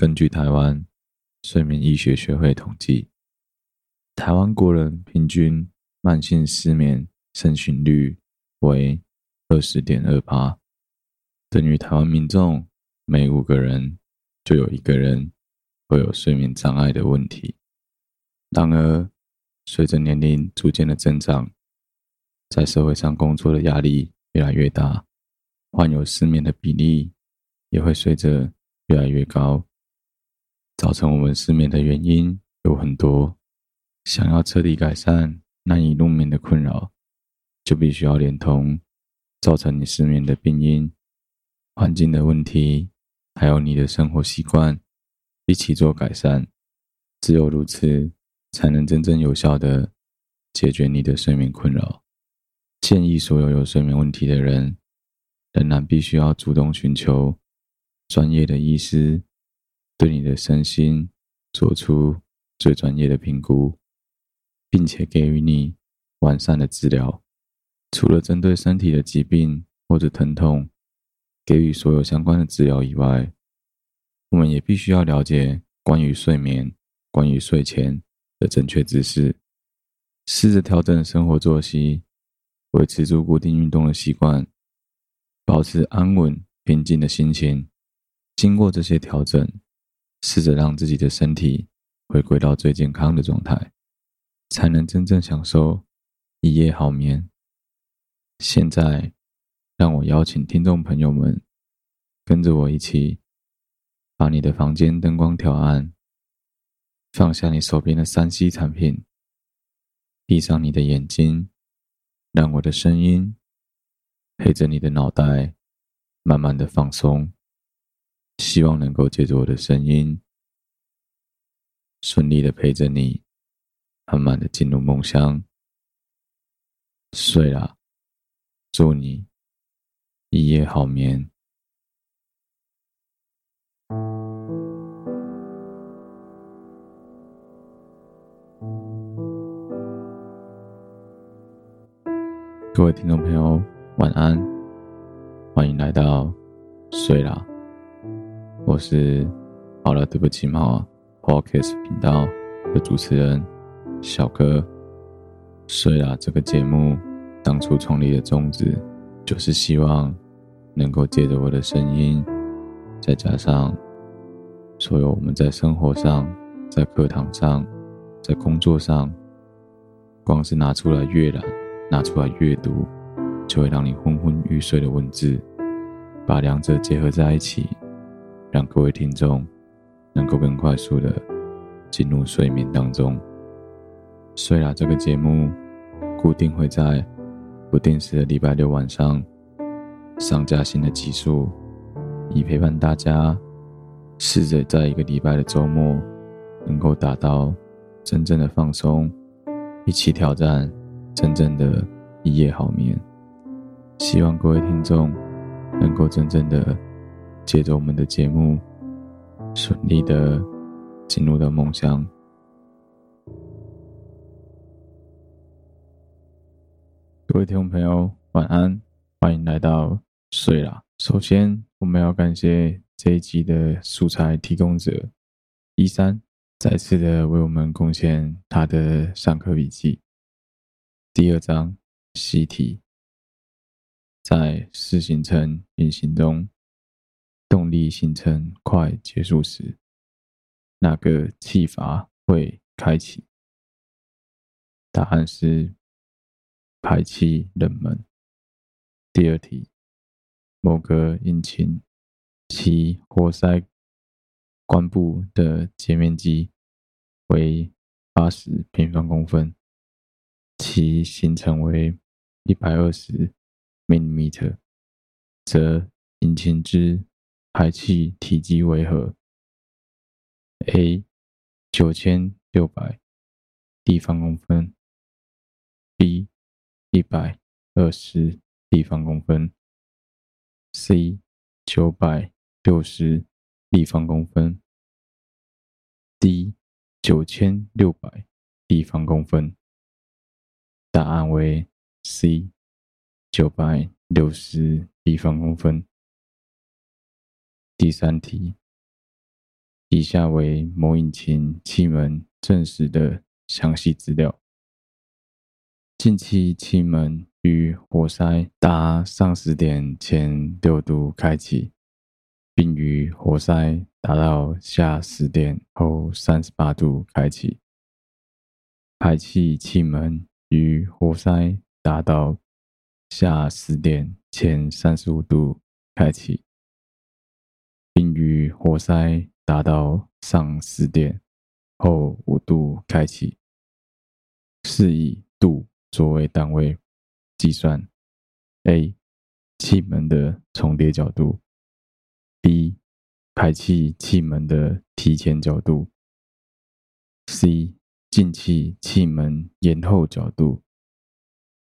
根据台湾睡眠医学学会统计，台湾国人平均慢性失眠盛行率为二十点二八，等于台湾民众每五个人就有一个人会有睡眠障碍的问题。然而，随着年龄逐渐的增长，在社会上工作的压力越来越大，患有失眠的比例也会随着越来越高。造成我们失眠的原因有很多，想要彻底改善难以入眠的困扰，就必须要连同造成你失眠的病因、环境的问题，还有你的生活习惯一起做改善。只有如此，才能真正有效的解决你的睡眠困扰。建议所有有睡眠问题的人，仍然必须要主动寻求专业的医师，对你的身心做出最专业的评估，并且给予你完善的治疗。除了针对身体的疾病或者疼痛给予所有相关的治疗以外，我们也必须要了解关于睡眠、关于睡前的正确知识，试着调整生活作息，维持住固定运动的习惯，保持安稳平静的心情。经过这些调整，试着让自己的身体回归到最健康的状态，才能真正享受一夜好眠。现在，让我邀请听众朋友们跟着我一起，把你的房间灯光调暗。放下你手边的三 C 产品，闭上你的眼睛，让我的声音陪着你的脑袋慢慢的放松。希望能够借着我的声音，顺利的陪着你，慢慢的进入梦乡。睡啦，祝你一夜好眠。各位听众朋友，晚安，欢迎来到睡啦。我是好了，对不起嘛，Podcast 频道的主持人小哥。睡啦，这个节目当初创立的宗旨，就是希望能够借着我的声音，再加上所有我们在生活上、在课堂上、在工作上，光是拿出来阅览。拿出来阅读，就会让你昏昏欲睡的文字，把两者结合在一起，让各位听众能够更快速的进入睡眠当中。睡啦，这个节目固定会在不定时的礼拜六晚上上架新的集数，以陪伴大家，试着在一个礼拜的周末能够达到真正的放松，一起挑战。真正的一夜好眠，希望各位听众能够真正的借着我们的节目，顺利的进入到梦乡。各位听众朋友，晚安，欢迎来到睡啦。首先，我们要感谢这一集的素材提供者一三，再次的为我们贡献他的上课笔记。第二章习题，在四行程运行中，动力行程快结束时，哪个气阀会开启？答案是排气冷门。第二题，某个引擎其活塞管部的截面积为八十平方公分。其行程为一百二十 millimeter，则引擎之排气体积为何？A 九千六百立方公分，B 一百二十立方公分，C 九百六十立方公分，D 九千六百立方公分。答案为 C，九百六十立方公分。第三题，以下为某引擎气门正时的详细资料：进气气门于活塞达上十点前六度开启，并于活塞达到下十点后三十八度开启。排气气门于活塞达到下十点前三十五度开启，并于活塞达到上十点后五度开启。是以度作为单位计算：a. 气门的重叠角度；b. 排气气门的提前角度；c. 进气气门延后角度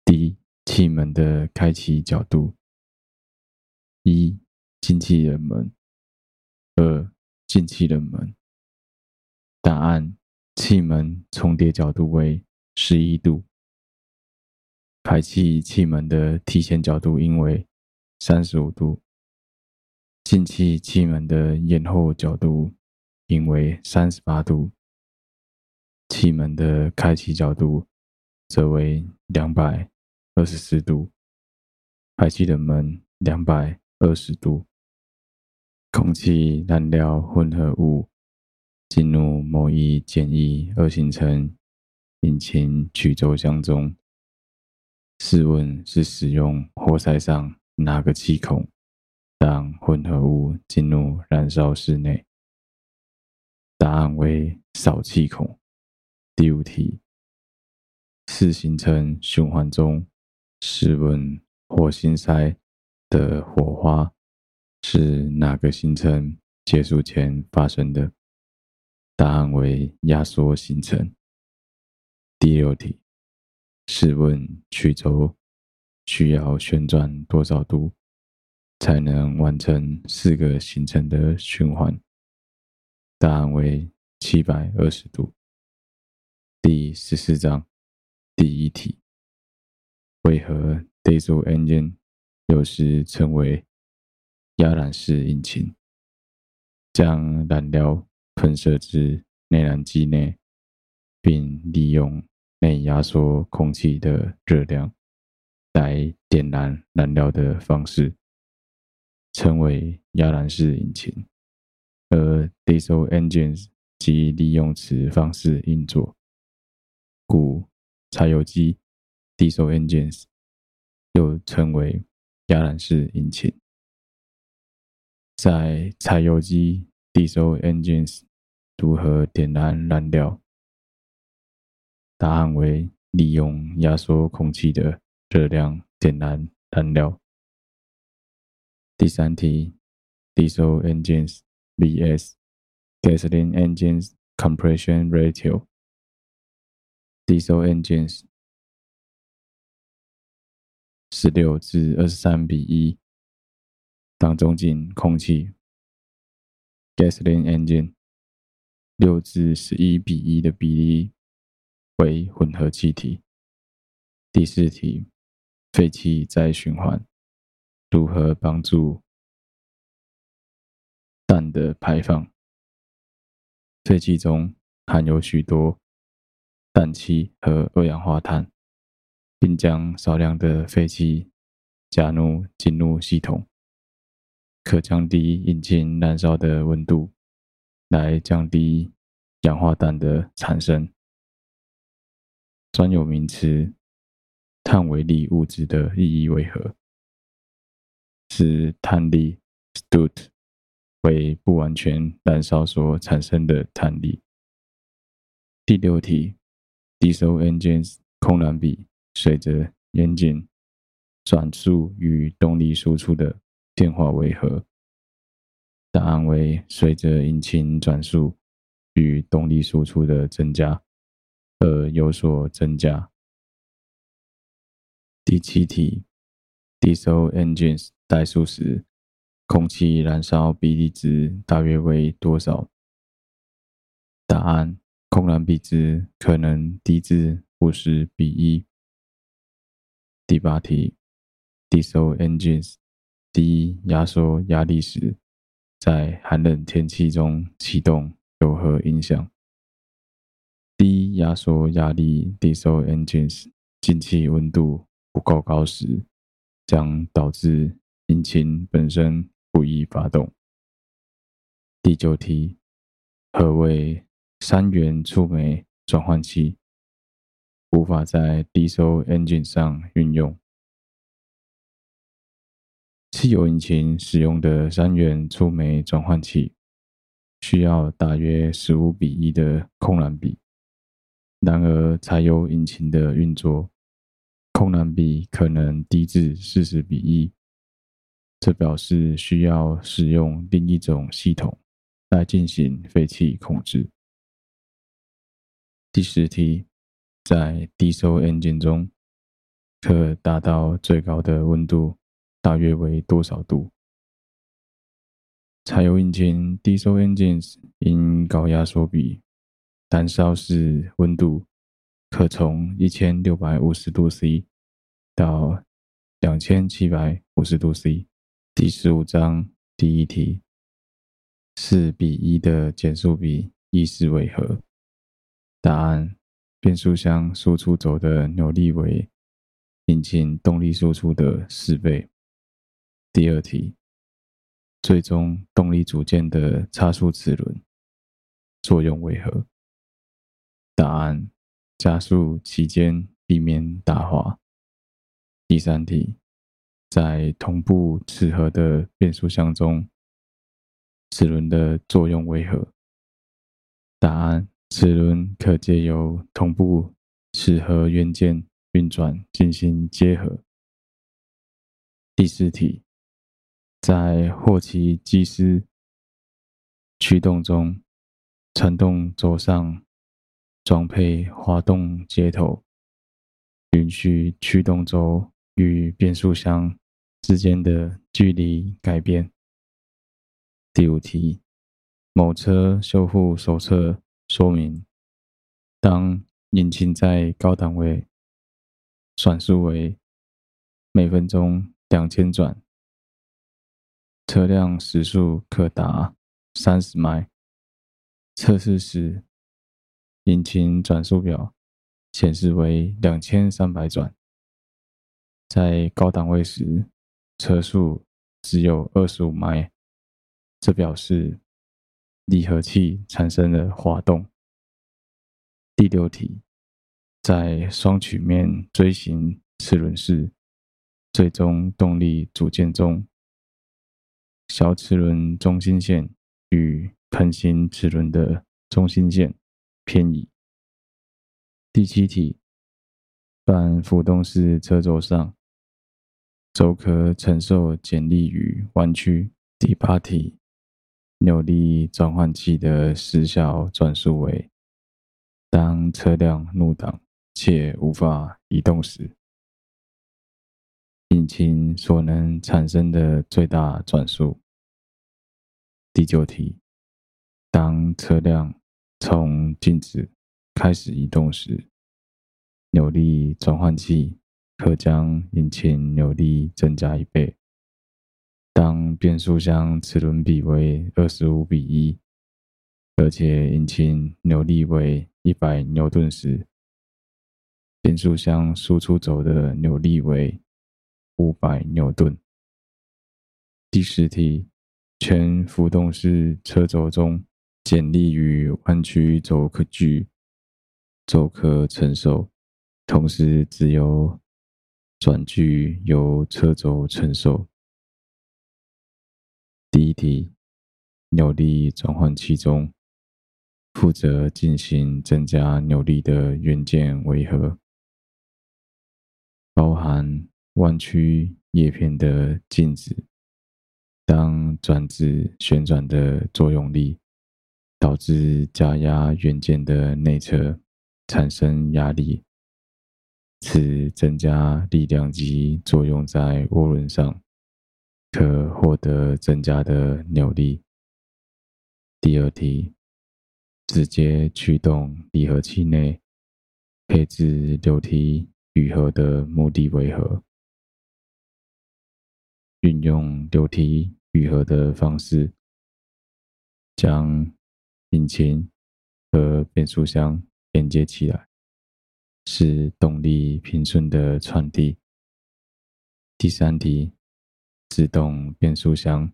；d. 气门的开启角度，一、进气人门，二、进气的门。答案：气门重叠角度为十一度，排气气门的提前角度应为三十五度，进气气门的延后角度应为三十八度，气门的开启角度则为两百。二十四度，排气的门两百二十度。空气燃料混合物进入某一简易二行程引擎曲轴箱中，试问是使用活塞上哪个气孔让混合物进入燃烧室内？答案为扫气孔。第五题，四行程循环中。试问火星塞的火花是哪个行程结束前发生的？答案为压缩行程。第六题，试问曲轴需要旋转多少度才能完成四个行程的循环？答案为七百二十度。第十四章第一题。为何 Diesel engine 有时称为压燃式引擎？将燃料喷射至内燃机内，并利用内压缩空气的热量来点燃燃料的方式，称为压燃式引擎。而 Diesel engines 即利用此方式运作，故柴油机。Diesel engines 又称为压燃式引擎。在柴油机 Diesel engines 如何点燃燃料？答案为利用压缩空气的热量点燃燃料。第三题：Diesel engines vs gasoline engines compression ratio。Diesel engines 十六至二十三比一，当中进空气；gasoline engine 六至十一比一的比例为混合气体。第四题，废气再循环如何帮助氮的排放？废气中含有许多氮气和二氧化碳。并将少量的废气加入进入系统，可降低引擎燃烧的温度，来降低氧化氮的产生。专有名词碳微粒物质的意义为何？是碳粒 （stoot） 为不完全燃烧所产生的碳粒。第六题：Diesel engines 空燃比。随着演进，转速与动力输出的变化为何？答案为随着引擎转速与动力输出的增加而有所增加。第七题，Diesel engines 怠速时，空气燃烧比例值大约为多少？答案：空燃比值可能低至五十比一。第八题，Diesel engines 低压缩压力时，在寒冷天气中启动有何影响？低压缩压力 Diesel engines 进气温度不够高时，将导致引擎本身不易发动。第九题，何谓三元触媒转换器？无法在 Diesel engine 上运用。汽油引擎使用的三元触媒转换器，需要大约十五比一的空燃比。然而，柴油引擎的运作，空燃比可能低至四十比一，这表示需要使用另一种系统来进行废气控制。第十题，在 Diesel engine 中，可达到最高的温度大约为多少度？柴油引擎 Diesel engines 因高压缩比。燃烧室温度可从一千六百五十度 C 到两千七百五十度 C。第十五章第一题，四比一的减速比意思为何？答案：变速箱输出轴的扭力为引擎动力输出的四倍。第二题，最终动力组件的差速齿轮作用为何？答案：加速期间避免打滑。第三题，在同步齿合的变速箱中，齿轮的作用为何？答案：齿轮可借由同步齿合元件运转进行结合。第四题，在霍奇基斯驱动中，传动轴上。装配滑动接头，允许驱动轴与变速箱之间的距离改变。第五题，某车修复手册说明，当引擎在高档位转速为每分钟两千转，车辆时速可达三十迈。测试时。引擎转速表显示为两千三百转，在高档位时车速只有二十五迈，这表示离合器产生了滑动。第六题，在双曲面锥形齿轮式最终动力组件中，小齿轮中心线与横行齿轮的中心线。偏移。第七题，半浮动式车轴上，轴可承受剪力与弯曲。第八题，扭力转换器的时效转速为：当车辆怒档且无法移动时，引擎所能产生的最大转速。第九题，当车辆从静止开始移动时，扭力转换器可将引擎扭力增加一倍。当变速箱齿轮比为二十五比一，而且引擎扭力为一百牛顿时，变速箱输出轴的扭力为五百牛顿。第十题，全浮动式车轴中。剪力与弯曲轴距，轴可承受，同时只有转距由车轴承受。第一题，扭力转换器中负责进行增加扭力的元件为何？包含弯曲叶片的静止，当转子旋转的作用力。导致加压元件的内侧产生压力，此增加力量及作用在涡轮上，可获得增加的扭力。第二题，直接驱动离合器内配置流体雨盒的目的为何？运用流体愈合的方式。将引擎和变速箱连接起来，使动力平顺的传递。第三题，自动变速箱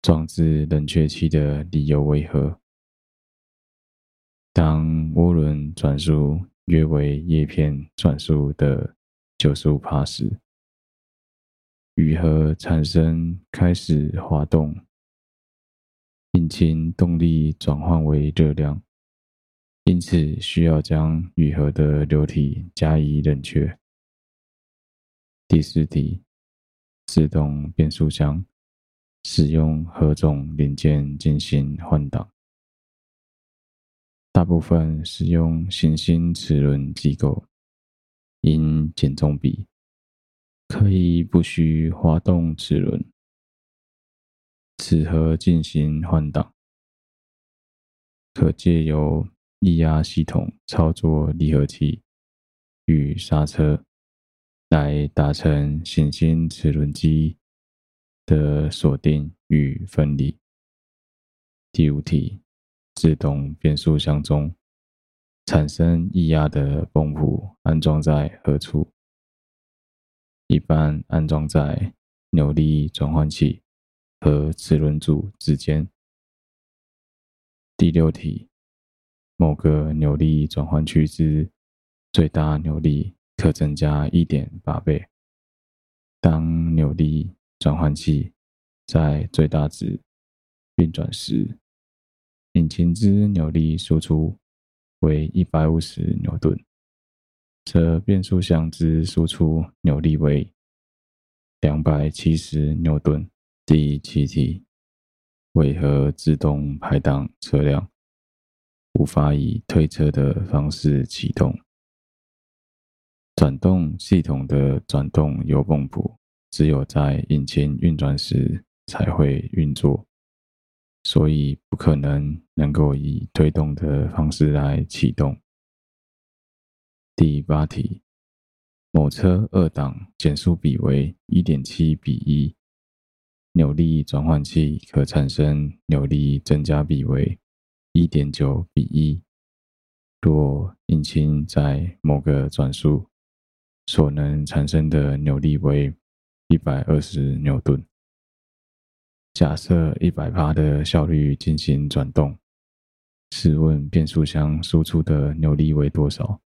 装置冷却器的理由为何？当涡轮转速约为叶片转速的九十五帕时，雨盒产生开始滑动，引擎动力转换为热量，因此需要将雨盒的流体加以冷却。第四题，自动变速箱使用何种零件进行换挡？大部分使用行星齿轮机构，因减重比，可以不需滑动齿轮。齿盒进行换挡，可借由液压系统操作离合器与刹车。来达成行星齿轮机的锁定与分离。第五题，自动变速箱中产生液压的泵浦安装在何处？一般安装在扭力转换器和齿轮组之间。第六题，某个扭力转换区之最大扭力。可增加一点八倍。当扭力转换器在最大值运转时，引擎之扭力输出为一百五十牛顿，则变速箱之输出扭力为两百七十牛顿。第七题，为何自动排挡车辆无法以推车的方式启动？转动系统的转动油泵浦只有在引擎运转时才会运作，所以不可能能够以推动的方式来启动。第八题，某车二档减速比为一点七比一，扭力转换器可产生扭力增加比为一点九比一。若引擎在某个转速，所能产生的扭力为一百二十牛顿。假设一百帕的效率进行转动，试问变速箱输出的扭力为多少？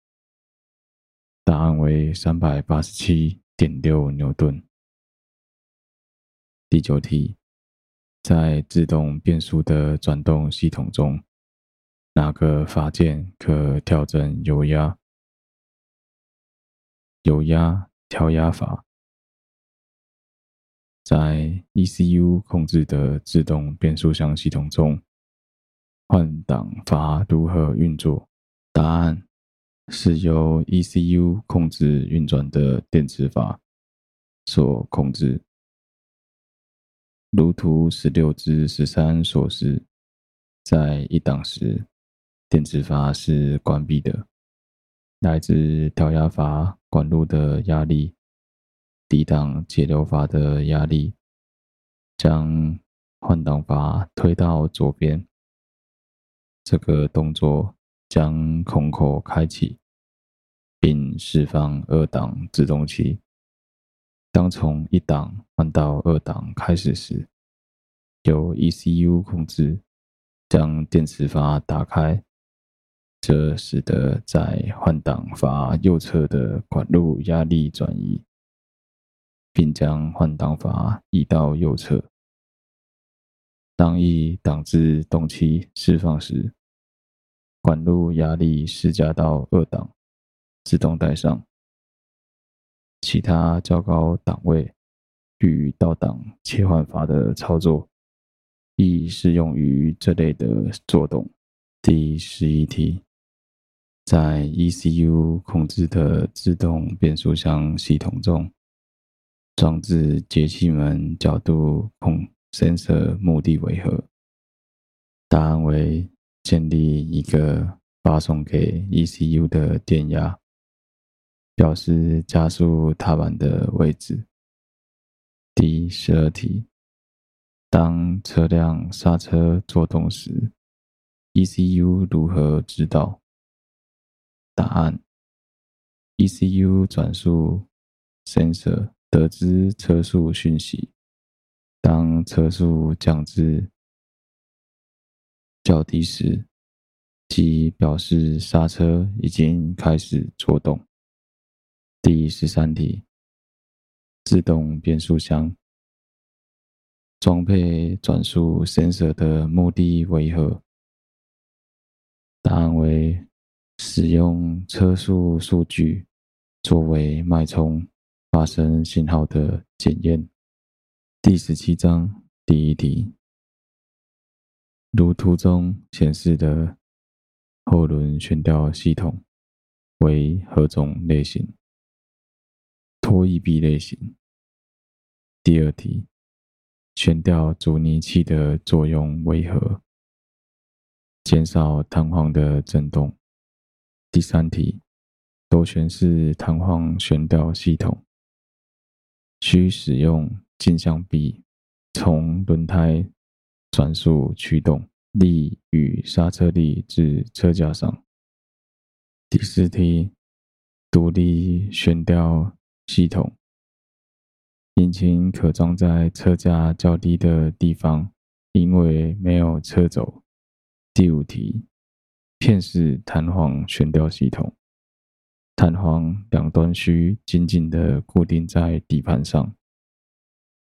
答案为三百八十七点六牛顿。第九题，在自动变速的转动系统中，哪个阀件可调整油压？油压调压阀。在 ECU 控制的自动变速箱系统中，换挡阀如何运作？答案是由 ECU 控制运转的电磁阀所控制。如图十六至十三所示，在一档时，电磁阀是关闭的。来自调压阀管路的压力抵挡节流阀的压力，将换挡阀推到左边。这个动作将孔口开启，并释放二档制动器。当从一档换到二档开始时，由 ECU 控制，将电磁阀打开。这使得在换挡阀右侧的管路压力转移，并将换挡阀移到右侧。当一档制动器释放时，管路压力施加到二档自动带上。其他较高档位与倒档切换阀的操作，亦适用于这类的作动。第十一题。在 ECU 控制的自动变速箱系统中，装置节气门角度控 sensor 目的为何？答案为建立一个发送给 ECU 的电压，表示加速踏板的位置。第十二题，当车辆刹车作动时，ECU 如何知道？答案：ECU 转速 sensor 得知车速讯息，当车速降至较低时，即表示刹车已经开始作动。第十三题，自动变速箱装配转速 sensor 的目的为何？答案为使用车速数据作为脉冲发生信号的检验。第十七章第一题，如图中显示的后轮悬吊系统为何种类型？拖曳臂类型。第二题，悬吊阻尼器的作用为何？减少弹簧的振动。第三题，螺旋式弹簧悬吊系统需使用径向臂从轮胎转速驱动力与刹车力至车架上。第四题，独立悬吊。系统引擎可装在车架较低的地方，因为没有车轴。第五题，片式弹簧悬吊系统，弹簧两端需紧紧地固定在底盘上。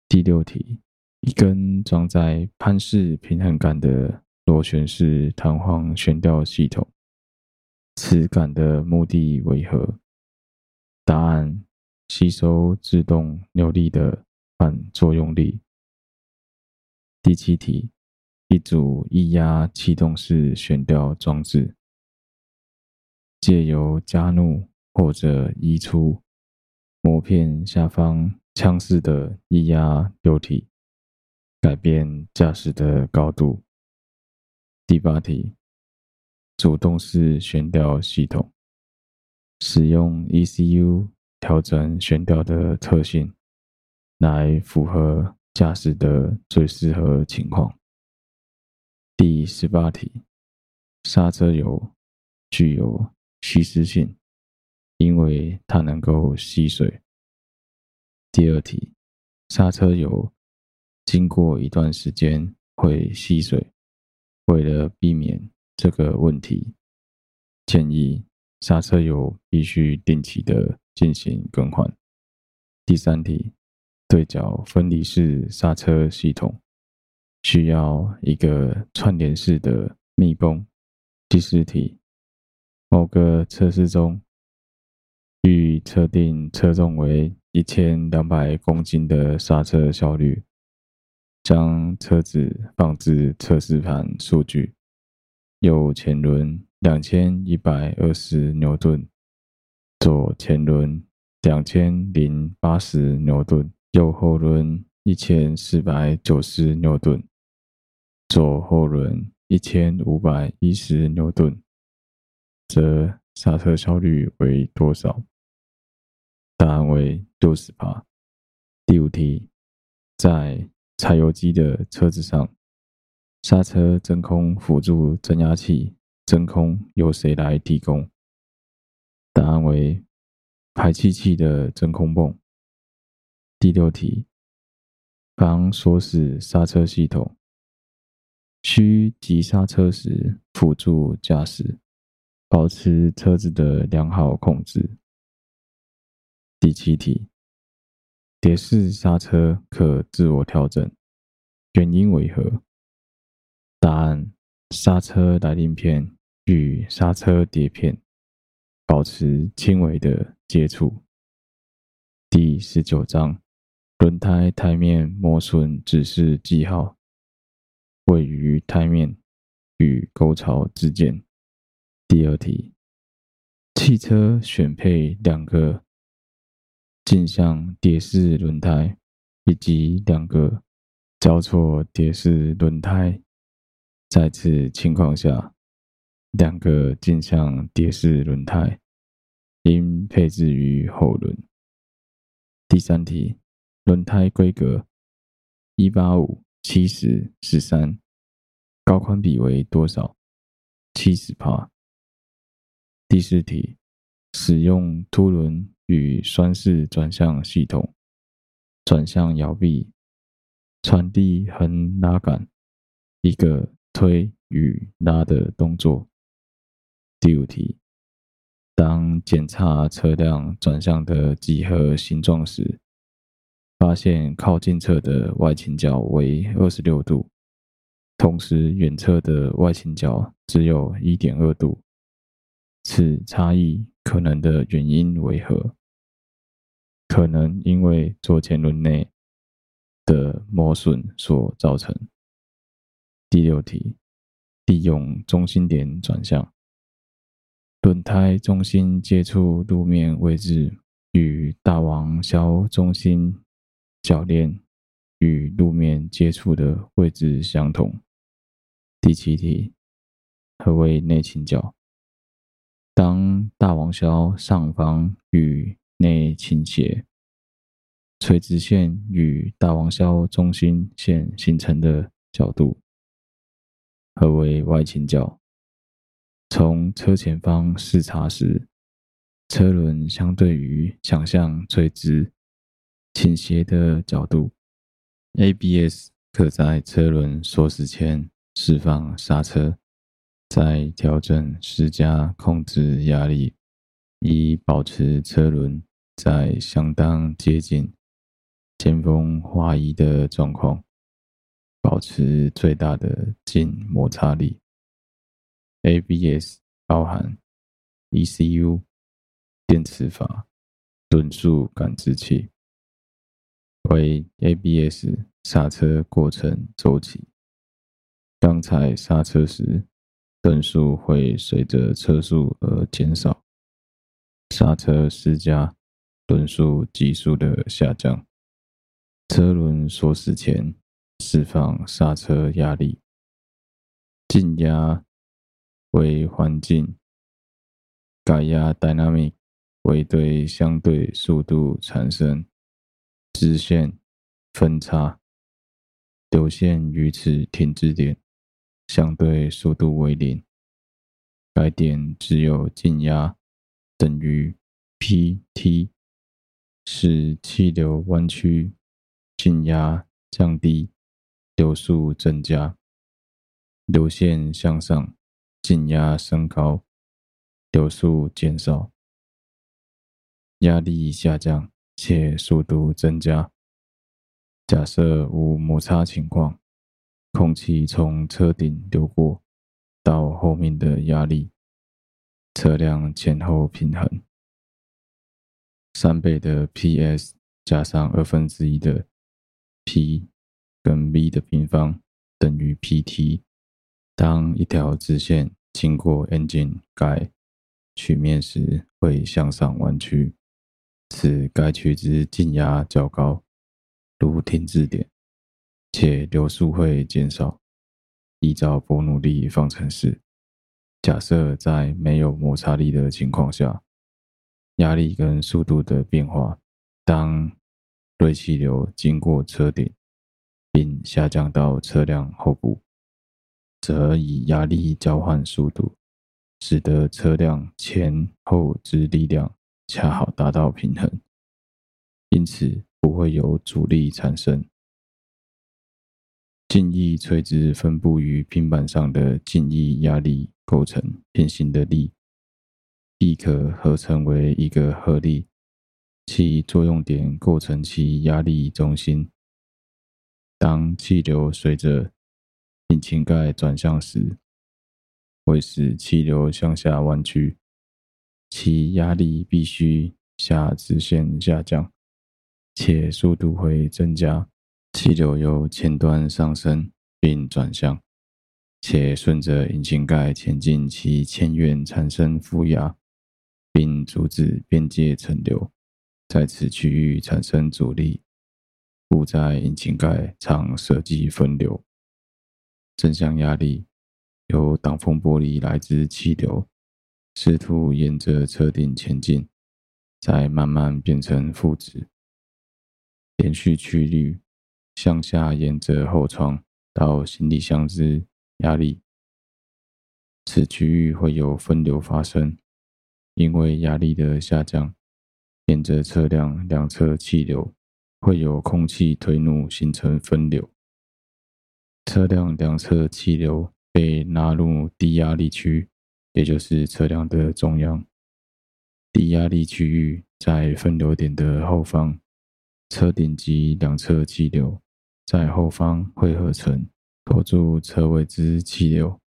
第六题，一根装载盘式平衡杆的螺旋式弹簧悬吊系统，此杆的目的为何？答案。吸收自动扭力的反作用力。第七题，一组液压气动式悬吊装置，借由加怒或者移出膜片下方枪式的液压流体，改变驾驶的高度。第八题，主动式悬吊系统，使用 ECU。调整悬吊的特性，来符合驾驶的最适合情况。第十八题，刹车油具有吸湿性，因为它能够吸水。第二题，刹车油经过一段时间会吸水，为了避免这个问题，建议刹车油必须定期的。进行更换。第三题，对角分离式刹车系统需要一个串联式的密封。第四题，某个测试中，预测定车重为一千两百公斤的刹车效率，将车子放置测试盘数据，右前轮两千一百二十牛顿。左前轮两千零八十牛顿，右后轮一千四百九十牛顿，左后轮一千五百一十牛顿，则刹车效率为多少？答案为六十八。第五题，在柴油机的车子上，刹车真空辅助增压器真空由谁来提供？答案为排气器的真空泵。第六题，防锁死刹车系统需急刹车时辅助驾驶，保持车子的良好控制。第七题，碟式刹车可自我调整，原因为何？答案：刹车来令片与刹车碟片。保持轻微的接触。第十九章，轮胎胎面磨损指示记号位于胎面与沟槽之间。第二题，汽车选配两个径向碟式轮胎以及两个交错碟式轮胎，在此情况下，两个径向碟式轮胎应配置于后轮。第三题，轮胎规格一八五七十十三，高宽比为多少？七十帕。第四题，使用凸轮与栓式转向系统转向摇臂，传递横拉杆，一个推与拉的动作。第五题，当检查车辆转向的几何形状时，发现靠近侧的外倾角为二十六度，同时远侧的外倾角只有一点二度。此差异可能的原因为何？可能因为左前轮内的磨损所造成。第六题，利用中心点转向，轮胎中心接触路面位置与大王销中心。铰链与路面接触的位置相同。第七题，何为内倾角？当大王销上方与内倾斜，垂直线与大王销中心线形成的角度。何为外倾角？从车前方视察时，车轮相对于想象垂直。倾斜的角度，ABS 可在车轮锁死前释放刹车，再调整施加控制压力，以保持车轮在相当接近尖峰化移的状况，保持最大的静摩擦力。ABS 包含 ECU、电磁阀、轮速感知器。为 ABS 刹车过程周期，刚踩刹车时，转速会随着车速而减少；刹车施加，轮速急速的下降。车轮锁死前，释放刹车压力。静压为环境，改压 Dynamic 为对相对速度产生。直线分叉，流线于此停止点，相对速度为零。该点只有静压等于 Pt，使气流弯曲，静压降低，流速增加。流线向上，静压升高，流速减少，压力下降。且速度增加。假设无摩擦情况，空气从车顶流过到后面的压力，车辆前后平衡。三倍的 PS 加上二分之一的 P 跟 V 的平方等于 PT。当一条直线经过 engine 盖曲面时，会向上弯曲。此该曲之静压较高，如停滞点，且流速会减少。依照伯努利方程式，假设在没有摩擦力的情况下，压力跟速度的变化，当锐气流经过车顶并下降到车辆后部，则以压力交换速度，使得车辆前后之力量。恰好达到平衡，因此不会有阻力产生。静翼垂直分布于平板上的静翼压力构成平行的力，亦可合成为一个合力，其作用点构成其压力中心。当气流随着引擎盖转向时，会使气流向下弯曲。其压力必须下直线下降，且速度会增加。气流由前端上升并转向，且顺着引擎盖前进其前缘产生负压，并阻止边界层流，在此区域产生阻力，故在引擎盖常设计分流。正向压力由挡风玻璃来自气流。试图沿着车顶前进，再慢慢变成负值。连续曲率向下沿着后窗到行李箱之压力，此区域会有分流发生，因为压力的下降，沿着车辆两侧气流会有空气推入形成分流，车辆两侧气流被纳入低压力区，也就是车辆的中央。低压力区域在分流点的后方，车顶及两侧气流在后方汇合成拖住车尾之气流。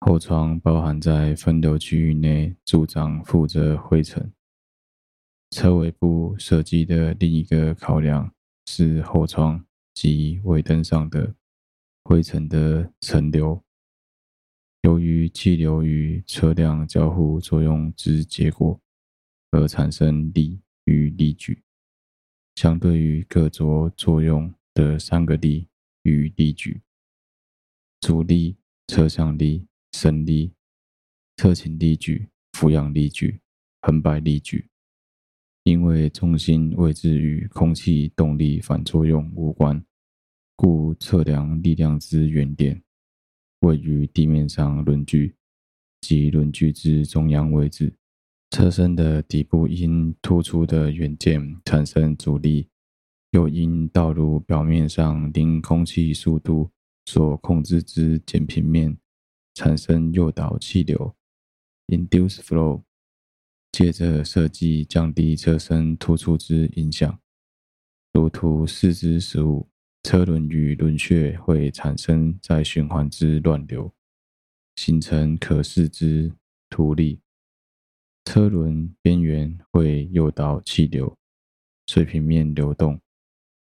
后窗包含在分流区域内，助长负责灰尘。车尾部设计的另一个考量是后窗及尾灯上的灰尘的层流。由于气流与车辆交互作用之结果，而产生力与力矩。相对于各著作用的三个力与力矩：阻力、侧向力、升力、侧倾力矩、俯仰力矩、横摆力矩。因为重心位置与空气动力反作用无关，故测量力量之原点。位于地面上轮距及轮距之中央位置，车身的底部因突出的元件产生阻力，又因道路表面上零空气速度所控制之减平面产生诱导气流 （induce flow）。借着设计降低车身突出之影响，如图四之十五。车轮与轮穴会产生再循环之乱流，形成可视之凸力。车轮边缘会诱导气流随平面流动，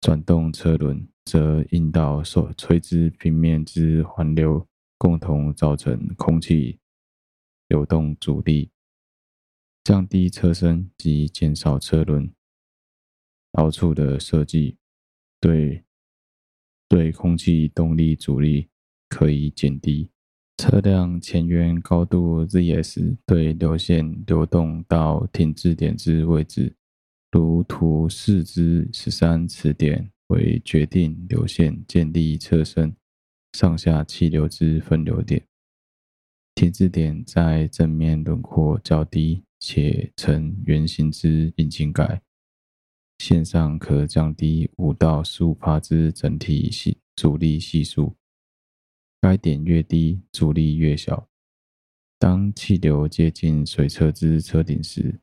转动车轮则引导受垂直平面之环流共同造成空气流动阻力，降低车身及减少车轮凹处的设计，对。对空气动力阻力可以减低。车辆前缘高度 Zs 对流线流动到停滞点之位置，如图四之十三，此点为决定流线建立车身上下气流之分流点。停滞点在正面轮廓较低且呈圆形之引擎盖。线上可降低五到十五帕之整体系阻力系数，该点越低，阻力越小。当气流接近水车之车顶时，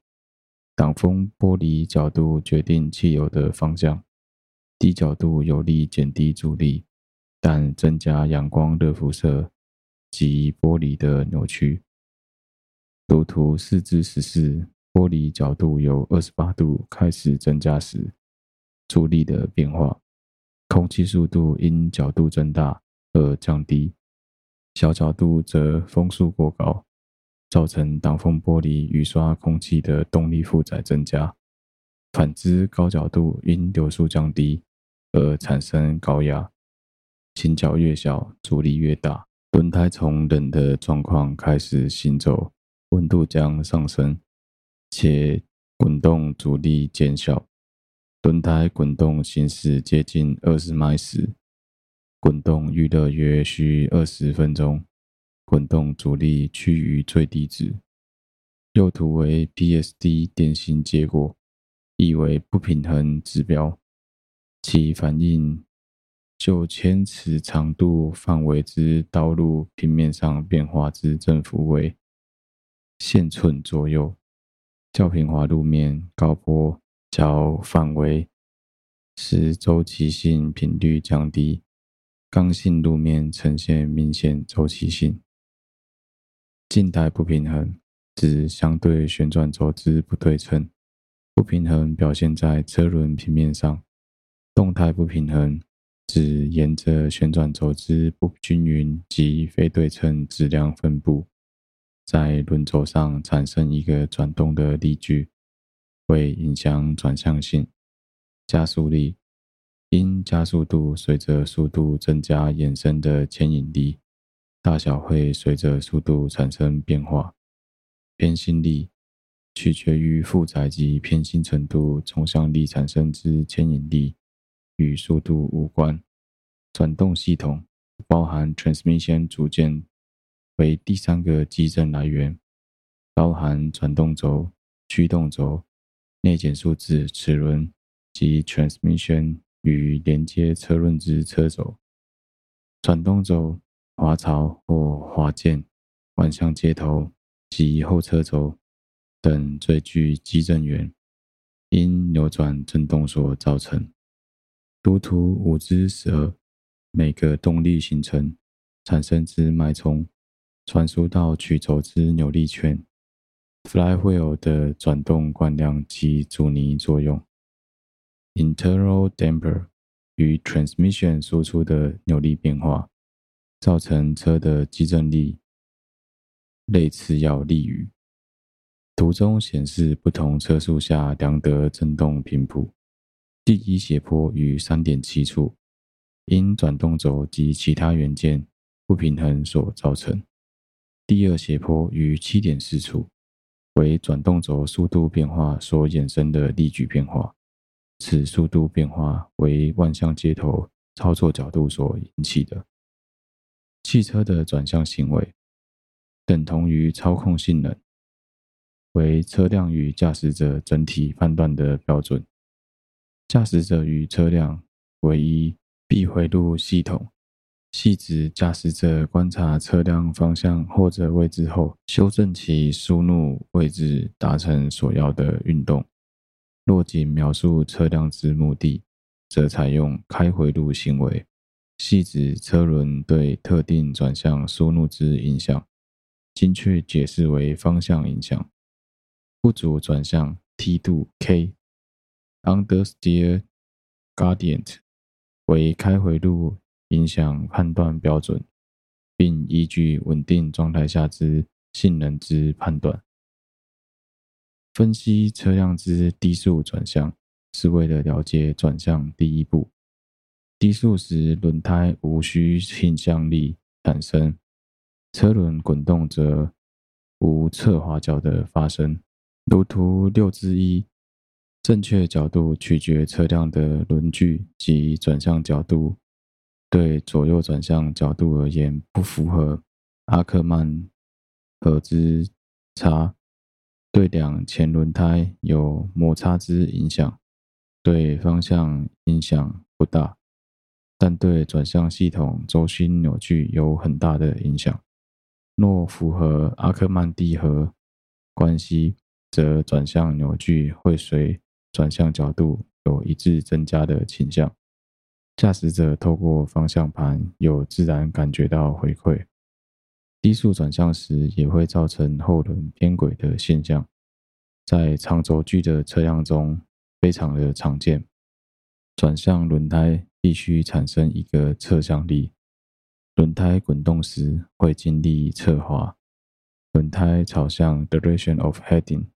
挡风玻璃角度决定气流的方向，低角度有利减低阻力，但增加阳光热辐射及玻璃的扭曲。如图四至十四。玻璃角度由二十八度开始增加时，阻力的变化，空气速度因角度增大而降低；小角度则风速过高，造成挡风玻璃雨刷空气的动力负载增加。反之，高角度因流速降低而产生高压，倾角越小，阻力越大。轮胎从冷的状况开始行走，温度将上升。且滚动阻力减小，轮胎滚动行驶接近二十迈时，滚动预热约需二十分钟，滚动阻力趋于最低值。右图为 PSD 典型结果，意为不平衡指标，其反映九千尺长度范围之道路平面上变化之振幅为线寸左右。较平滑路面高坡较范围，使周期性频率降低；刚性路面呈现明显周期性。静态不平衡指相对旋转轴之不对称，不平衡表现在车轮平面上；动态不平衡指沿着旋转轴之不均匀及非对称质量分布。在轮轴上产生一个转动的力矩，会影响转向性。加速力因加速度随着速度增加衍生的牵引力，大小会随着速度产生变化。偏心力取决于负载及偏心程度，冲向力产生之牵引力与速度无关。转动系统包含 transmission 组件为第三个激震来源，包含转动轴、驱动轴、内减速子齿轮及 transmission 与连接车轮之车轴、转动轴、滑槽或滑件、万向接头及后车轴等最具激震源，因扭转振动所造成。如图五之十二。每个动力形成产生之脉冲，传输到曲轴之扭力圈，flywheel 的转动惯量及阻尼作用，internal damper 与 transmission 输出的扭力变化，造成车的激震力。类似要例语，图中显示不同车速下量得振动频谱，第一斜坡于三点七处。因转动轴及其他元件不平衡所造成。第二斜坡于七点四处，为转动轴速度变化所衍生的力矩变化。此速度变化为万向接头操作角度所引起的。汽车的转向行为等同于操控性能，为车辆与驾驶者整体判断的标准。驾驶者与车辆唯一。闭回路系统系指驾驶者观察车辆方向或者位置后，修正其输入位置，达成所要的运动。若仅描述车辆之目的，则采用开回路行为，系指车轮对特定转向输入之影响，精确解释为方向影响。不足转向梯度 K Understeer, gradient。为开回路影响判断标准，并依据稳定状态下之性能之判断。分析车辆之低速转向，是为了了解转向第一步。低速时轮胎无需倾向力产生，车轮滚动则无侧滑角的发生。如图六之一。正确角度取决车辆的轮距及转向角度。对左右转向角度而言，不符合阿克曼和之差，对两前轮胎有摩擦之影响，对方向影响不大，但对转向系统轴心扭矩有很大的影响。若符合阿克曼地和关系，则转向扭矩会随转向角度有一致增加的倾向，驾驶者透过方向盘有自然感觉到回馈。低速转向时也会造成后轮偏轨的现象，在长轴距的车辆中非常的常见。转向轮胎必须产生一个侧向力，轮胎滚动时会经历侧滑，轮胎朝向 direction of heading。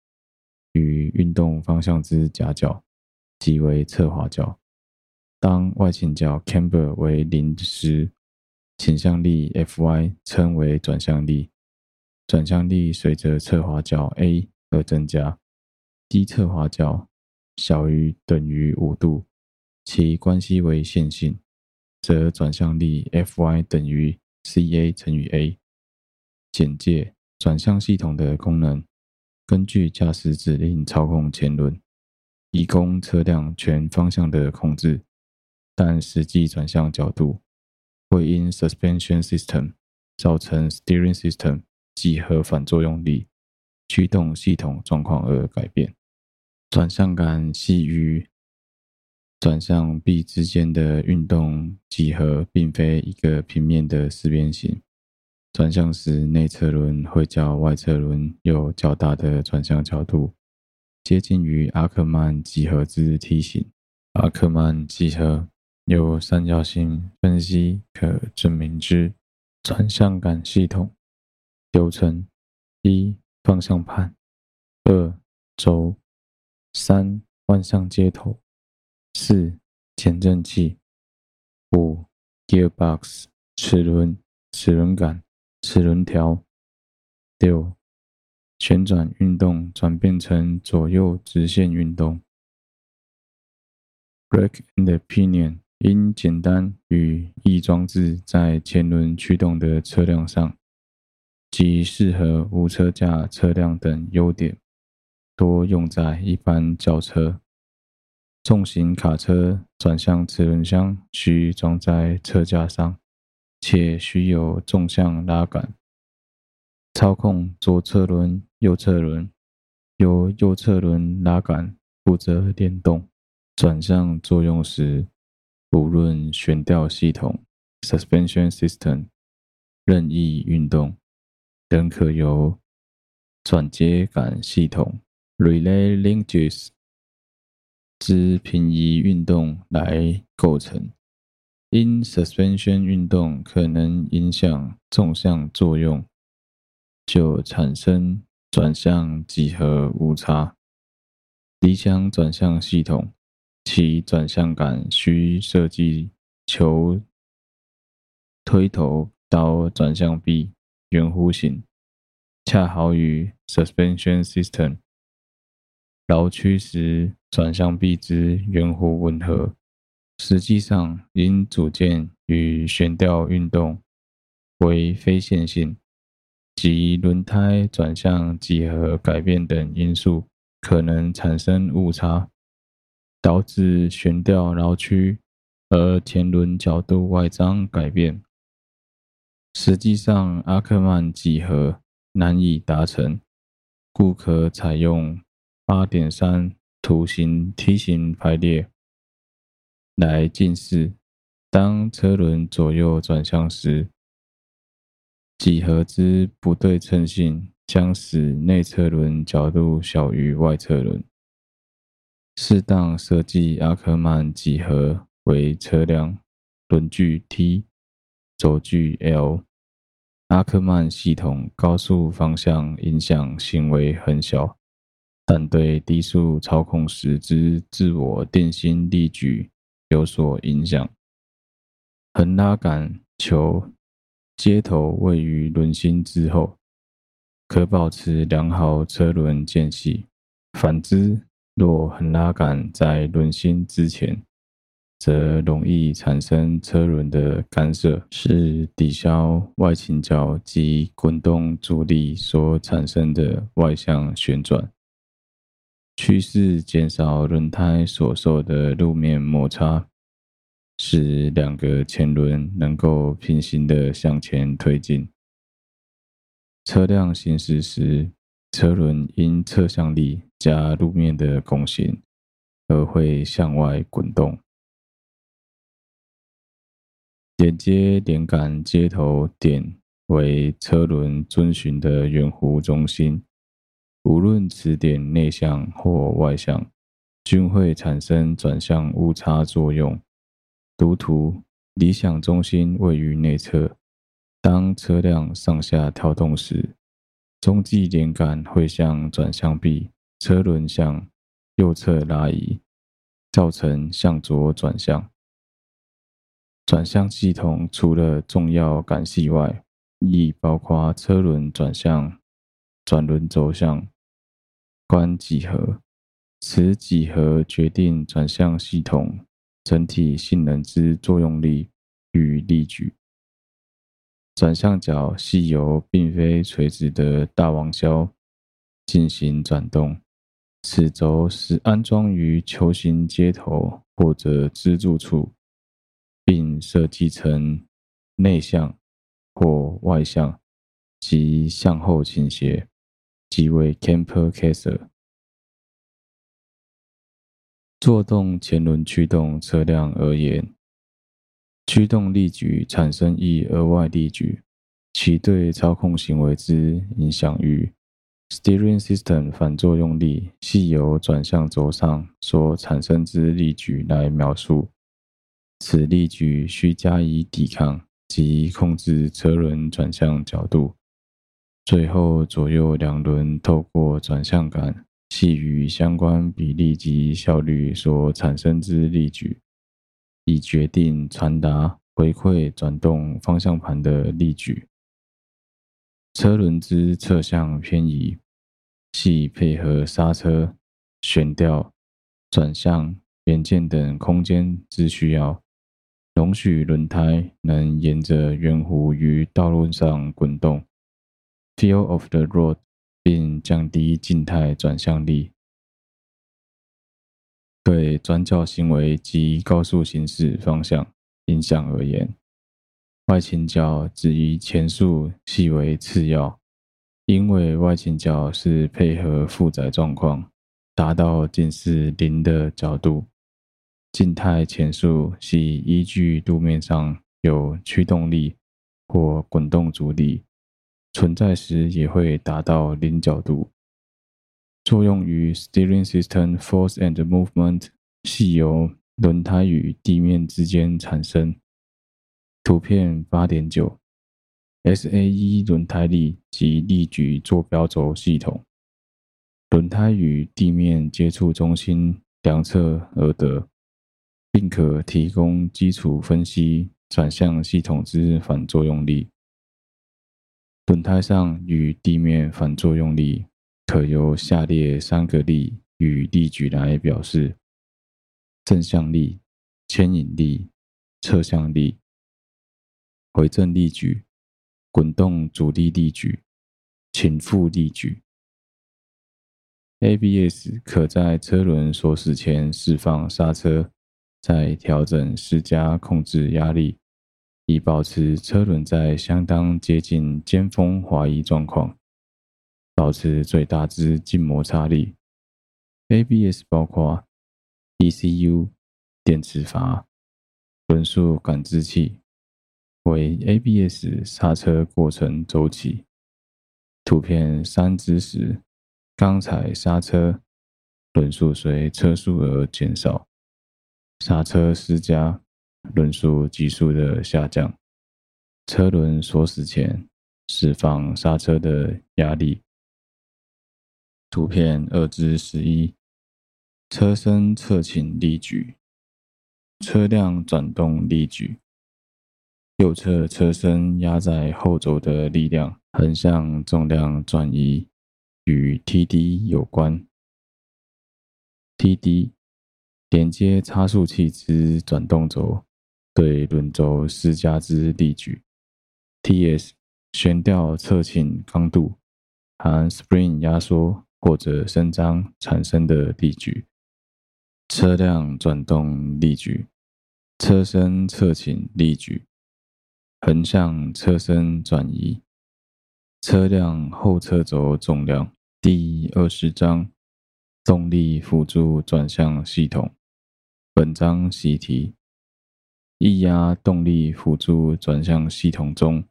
与运动方向之夹角即为侧滑角。当外倾角 camber 为零时，倾向力 Fy 称为转向力。转向力随着侧滑角 A 而增加。低侧滑角小于等于五度，其关系为线性，则转向力 Fy 等于 Ca 乘以 A。简介：转向系统的功能。根据驾驶指令操控前轮，以供车辆全方向的控制，但实际转向角度会因 suspension system 造成 steering system 几何反作用力驱动系统状况而改变。转向杆系于转向臂之间的运动几何，并非一个平面的四边形。转向时，内侧轮会较外侧轮有较大的转向角度，接近于阿克曼几何之梯形。阿克曼几何由三角形分析可证明之。转向杆系统流程：一、方向盘；二、轴；三、万向接头；四、减震器；五、gearbox 齿轮、齿轮杆。齿轮条。六、旋转运动转变成左右直线运动。Brake and pinion 因简单与易装置在前轮驱动的车辆上，及适合无车架车辆等优点，多用在一般轿车。重型卡车转向齿轮箱需装在车架上，且需有纵向拉杆，操控左侧轮、右侧轮，由右侧轮拉杆负责联动。转向作用时，无论悬吊系统 （suspension system） 任意运动，仍可由转接杆系统 （relay linkages） 之平移运动来构成。因 suspension 运动可能影响纵向作用，就产生转向几何误差。理想转向系统，其转向杆需设计球推头到转向臂圆弧形，恰好与 suspension system 劳驱时转向臂之圆弧吻合。实际上，因组件与悬吊运动为非线性，及轮胎转向几何改变等因素，可能产生误差，导致悬吊劳驱，而前轮角度外张改变。实际上，阿克曼几何难以达成，故可采用八点三图形梯形排列。来近似，当车轮左右转向时，几何之不对称性将使内车轮角度小于外车轮。适当设计阿克曼几何为车辆轮距 T、轴距 L，阿克曼系统高速方向影响行为很小，但对低速操控时之自我定心力矩。有所影响。横拉杆球接头位于轮心之后，可保持良好车轮间隙。反之，若横拉杆在轮心之前，则容易产生车轮的干涉，是抵消外倾角及滚动阻力所产生的外向旋转。趋势减少轮胎所受的路面摩擦，使两个前轮能够平行的向前推进。车辆行驶时，车轮因侧向力加路面的拱形而会向外滚动。连接连杆接头点为车轮遵循的圆弧中心。无论此点内向或外向，均会产生转向误差作用。读图，理想中心位于内侧。当车辆上下跳动时，中继连杆会向转向臂，车轮向右侧拉移，造成向左转向。转向系统除了重要杆系外，亦包括车轮转向、转轮轴向。关几何，此几何决定转向系统整体性能之作用力与力矩。转向角系由并非垂直的大王销进行转动，此轴是安装于球形接头或者支柱处，并设计成内向或外向及向后倾斜。即为 camber Caser。作动前轮驱动车辆而言，驱动力矩产生一额外力矩，其对操控行为之影响与 steering system 反作用力系由转向轴上所产生之力矩来描述。此力矩需加以抵抗及控制车轮转向角度。最后，左右两轮透过转向杆系与相关比例及效率所产生之力矩，以决定传达、回馈、转动方向盘的力矩。车轮之侧向偏移，系配合刹车、悬吊、转向元件等空间之需要，容许轮胎能沿着圆弧于道路上滚动 （feel of the road），并降低静态转向力。对转角行为及高速行驶方向影响而言，外倾角只以前束系为次要，因为外倾角是配合负载状况达到近似零的角度。静态前束系依据路面上有驱动力或滚动阻力存在时，也会达到零角度。作用于 steering system force and movement 系由轮胎与地面之间产生。图片八点九，SAE 轮胎力及力矩坐标轴系统，轮胎与地面接触中心两侧而得，并可提供基础分析转向系统之反作用力。轮胎上与地面反作用力。可由下列三个力与力矩来表示：正向力、牵引力、侧向力、回正力矩、滚动阻力力矩、倾覆力矩。ABS 可在车轮锁死前释放刹车，再调整施加控制压力，以保持车轮在相当接近尖峰滑移状况。保持最大之静摩擦力。ABS 包括 ECU、电磁阀、轮速感知器，为 ABS 刹车过程周期。图片三之十，刚踩刹车，轮速随车速而减少；刹车施加，轮速急速的下降。车轮锁死前释放刹车的压力。图片二之十一，车身侧倾力矩，车辆转动力矩，右侧车身压在后轴的力量，横向重量转移，与 TD 有关。TD 连接差速器之转动轴，对轮轴施加之力矩。TS 悬吊侧倾刚度，含 spring 压缩。或者伸张产生的力矩，车辆转动力矩，车身侧倾力矩，横向车身转移，车辆后车轴重量。第二十章动力辅助转向系统。本章习题：液压动力辅助转向系统中，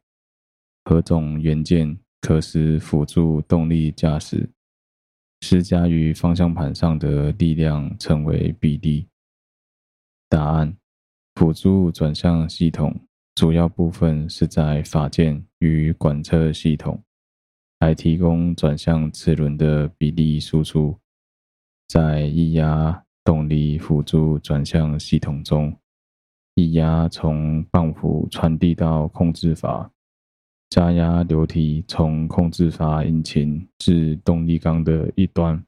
何种元件可使辅助动力驾驶？施加于方向盘上的力量称为比例。答案：辅助转向系统主要部分是在法件与管车系统，来提供转向齿轮的比例输出。在液压动力辅助转向系统中，液压从泵浦传递到控制阀。加压流体从控制阀引擎至动力缸的一端，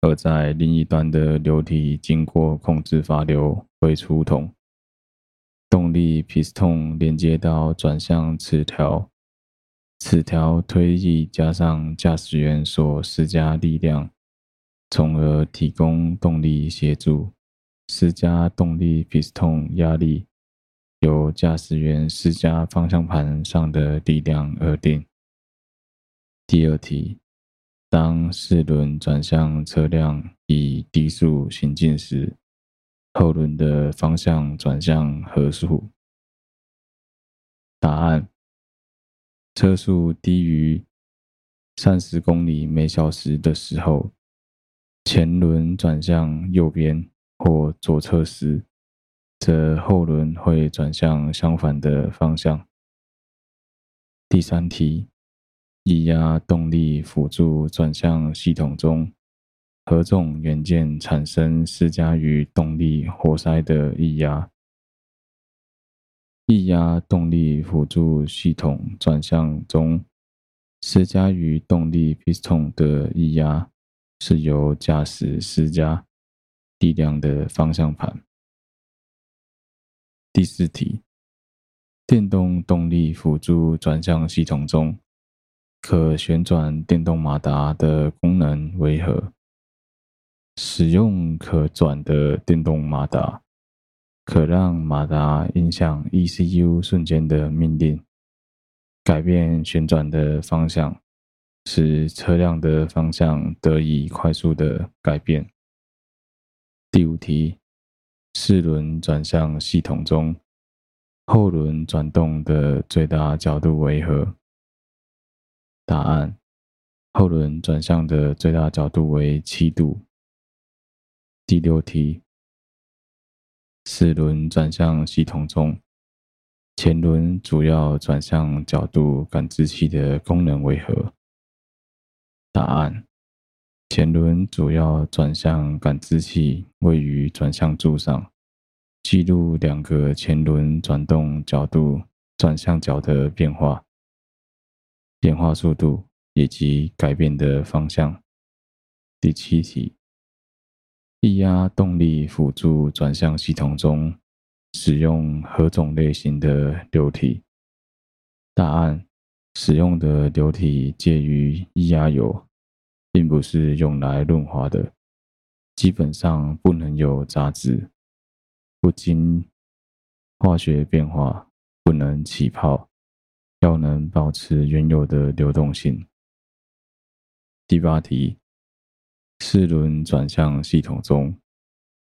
而在另一端的流体经过控制阀流回出筒。动力 piston 连接到转向齿条，齿条推力加上驾驶员所施加力量，从而提供动力协助。施加动力 piston 压力。由驾驶员施加方向盘上的力量而定。第二题：当四轮转向车辆以低速行进时，后轮的方向转向何速？答案：车速低于三十公里每小时的时候，前轮转向右边或左侧时。则后轮会转向相反的方向。第三题，液压动力辅助转向系统中，何种元件产生施加于动力活塞的液压？液压动力辅助系统转向中，施加于动力 piston 的液压是由驾驶施加。力量的方向盘。第四题，电动动力辅助转向系统中，可旋转电动马达的功能为何？使用可转的电动马达，可让马达影响 ECU 瞬间的命令，改变旋转的方向，使车辆的方向得以快速的改变。第五题。四轮转向系统中，后轮转动的最大角度为何？答案：后轮转向的最大角度为七度。第六题：四轮转向系统中，前轮主要转向角度感知器的功能为何？答案。前轮主要转向感知器位于转向柱上，记录两个前轮转动角度、转向角的变化、变化速度以及改变的方向。第七题，液压动力辅助转向系统中使用何种类型的流体？答案：使用的流体介于液压油。并不是用来润滑的，基本上不能有杂质，不经化学变化，不能起泡，要能保持原有的流动性。第八题，四轮转向系统中，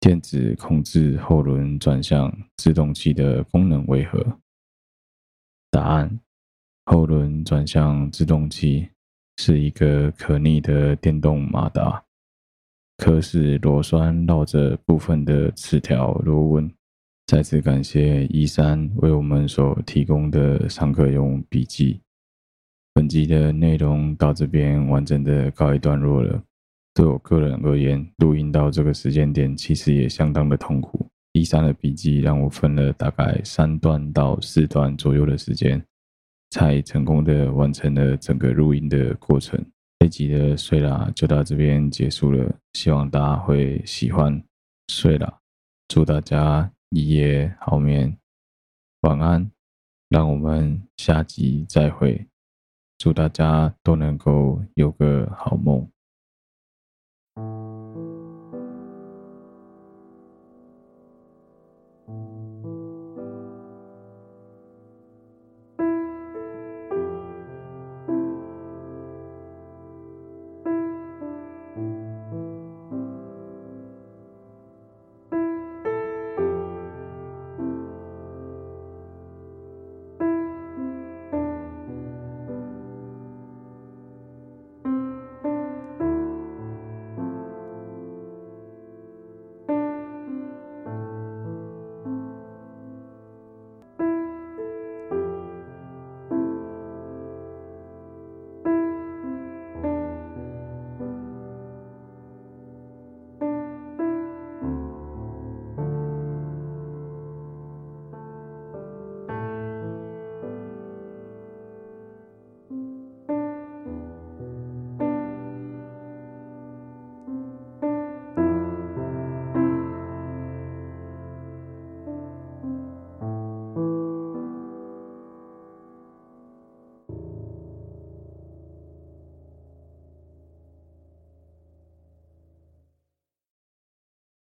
电子控制后轮转向制动器的功能为何？答案：后轮转向制动器。是一个可逆的电动马达，可使螺栓绕着部分的齿条螺纹。再次感谢一三为我们所提供的上课用笔记。本集的内容到这边完整的告一段落了。对我个人而言，录音到这个时间点其实也相当的痛苦。一三的笔记让我分了大概三段到四段左右的时间。才成功的完成了整个录音的过程。这集的睡啦就到这边结束了，希望大家会喜欢。睡啦，祝大家一夜好眠，晚安。让我们下集再会，祝大家都能够有个好梦。